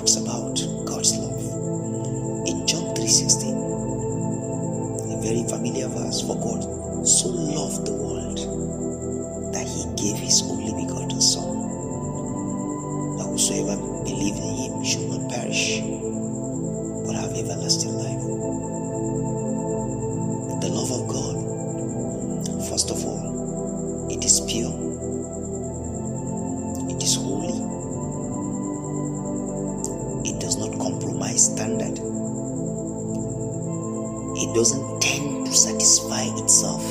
talks about God's love in John 3:16, a very familiar verse. For God so loved the world that He gave His only begotten Son, that whosoever believed in Him should not perish, but have everlasting it doesn't tend to satisfy itself,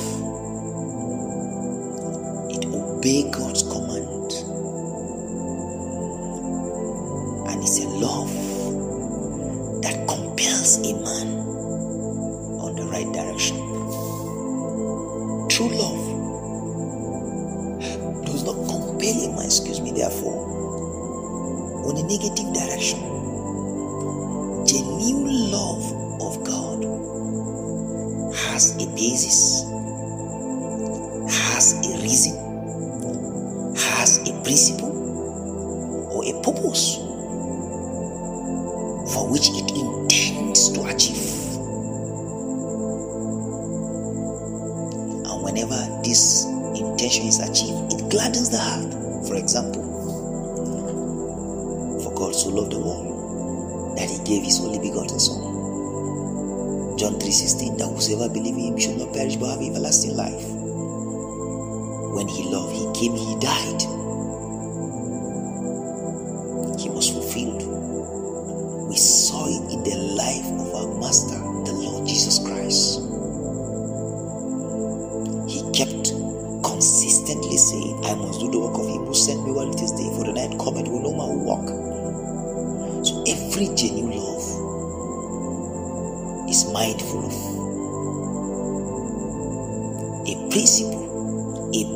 it obeys God's command, and it's a love that compels a man on the right direction. True love does not compel a man, excuse me, therefore, on a negative direction. Reason, has a principle, or a purpose for which it intends to achieve. And whenever this intention is achieved, it gladdens the heart. For example, for God so loved the world that he gave his only begotten Son. John 3:16 that whosoever believe in him should not perish but have everlasting life. When he loved, he came, he died. He was fulfilled. We saw it in the life of our Master, the Lord Jesus Christ. He kept consistently saying, I must do the work of him who sent me while it is day, for the night cometh will no man walk. So every genuine love is mindful of a principle,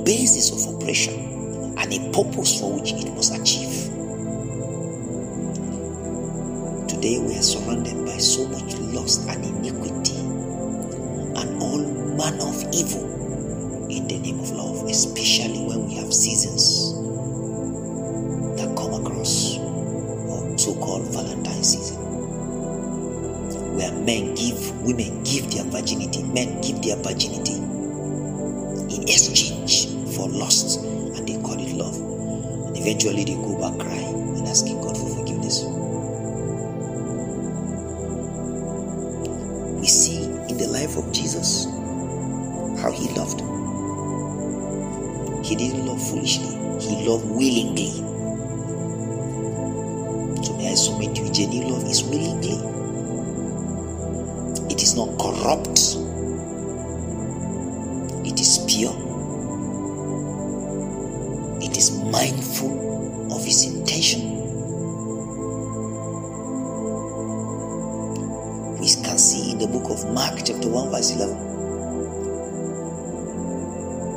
basis of operation, and a purpose for which it must achieve. Today we are surrounded by so much lust and iniquity and all manner of evil in the name of love, especially when we have seasons that come across, or so-called Valentine's season, where men give, women give their virginity, men give their virginity in exchange for lust, and they call it love. And eventually they go back crying and asking God for forgiveness. We see in the life of Jesus how he loved. He didn't love foolishly, he loved willingly. So may I submit to you, genuine love is willingly. It is not corrupt. It is pure. Is mindful of his intention. We can see in the book of Mark, chapter 1, verse 11.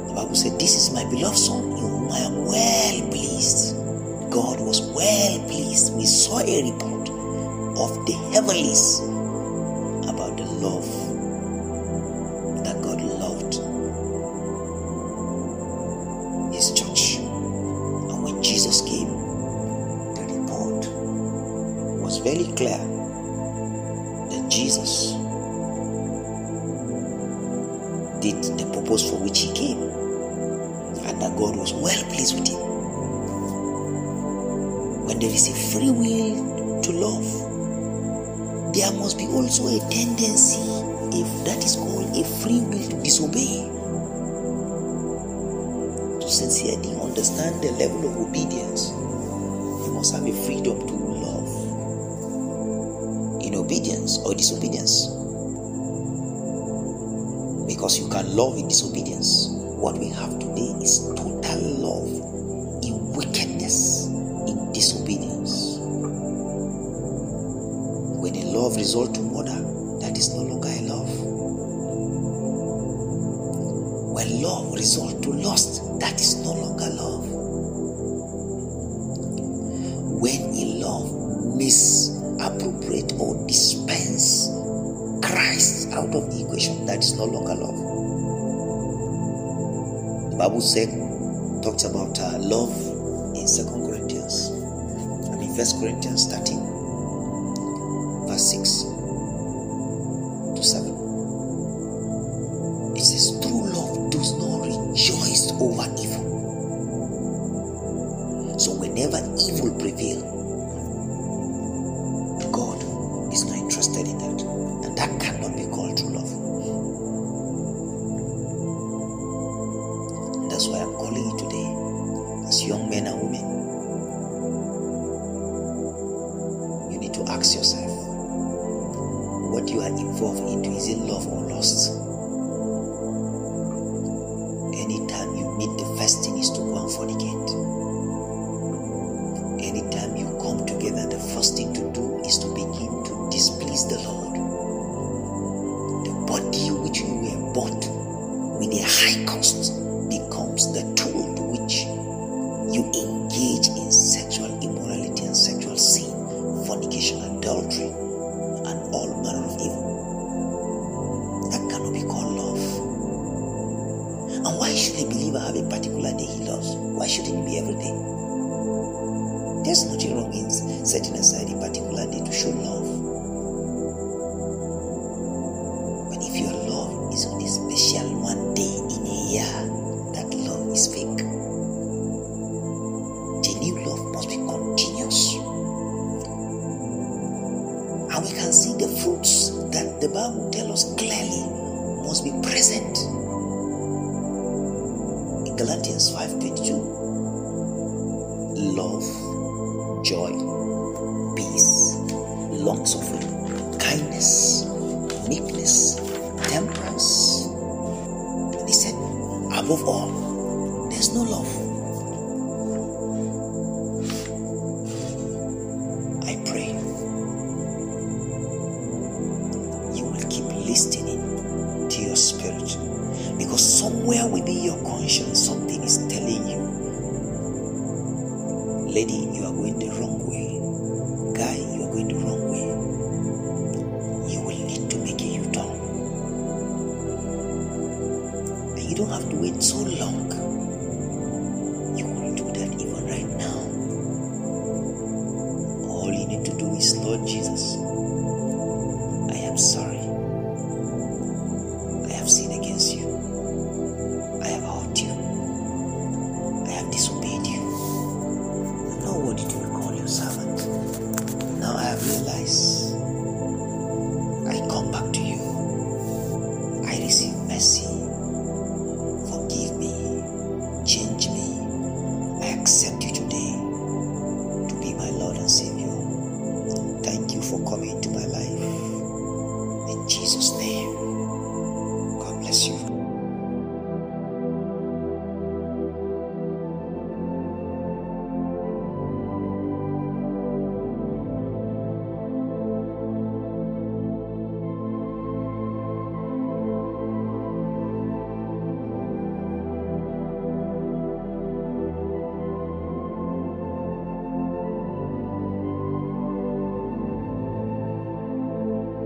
The Bible said, This is my beloved Son, in whom I am well pleased. God was well pleased. We saw a report of the heavenlies about the love very clear that Jesus did the purpose for which He came and that God was well pleased with Him. When there is a free will to love, there must be also a tendency, if that is called a free will to disobey. To sincerely understand the level of obedience, you must have a freedom to obedience or disobedience. Because you can love in disobedience. What we have today is total love in wickedness, in disobedience. When a love results to murder, that is no longer a love. When love results to lust, that is no longer love. That is no longer love. The Bible said, talks about uh, love in Second Corinthians. I mean, First Corinthians 13, verse 6 to 7. Young men and women. You need to ask yourself what you are involved into is it love or lust? Anytime you meet, the first thing is to go and fornicate. Anytime you come together, the first thing adultery, the Bible tells us clearly must be present. In Galatians 5:22, love, joy, peace, long suffering, kindness, meekness, temperance. And he said, above all, there's no love. Somewhere within your conscience something is telling you lady you are going the wrong way. Guy for coming.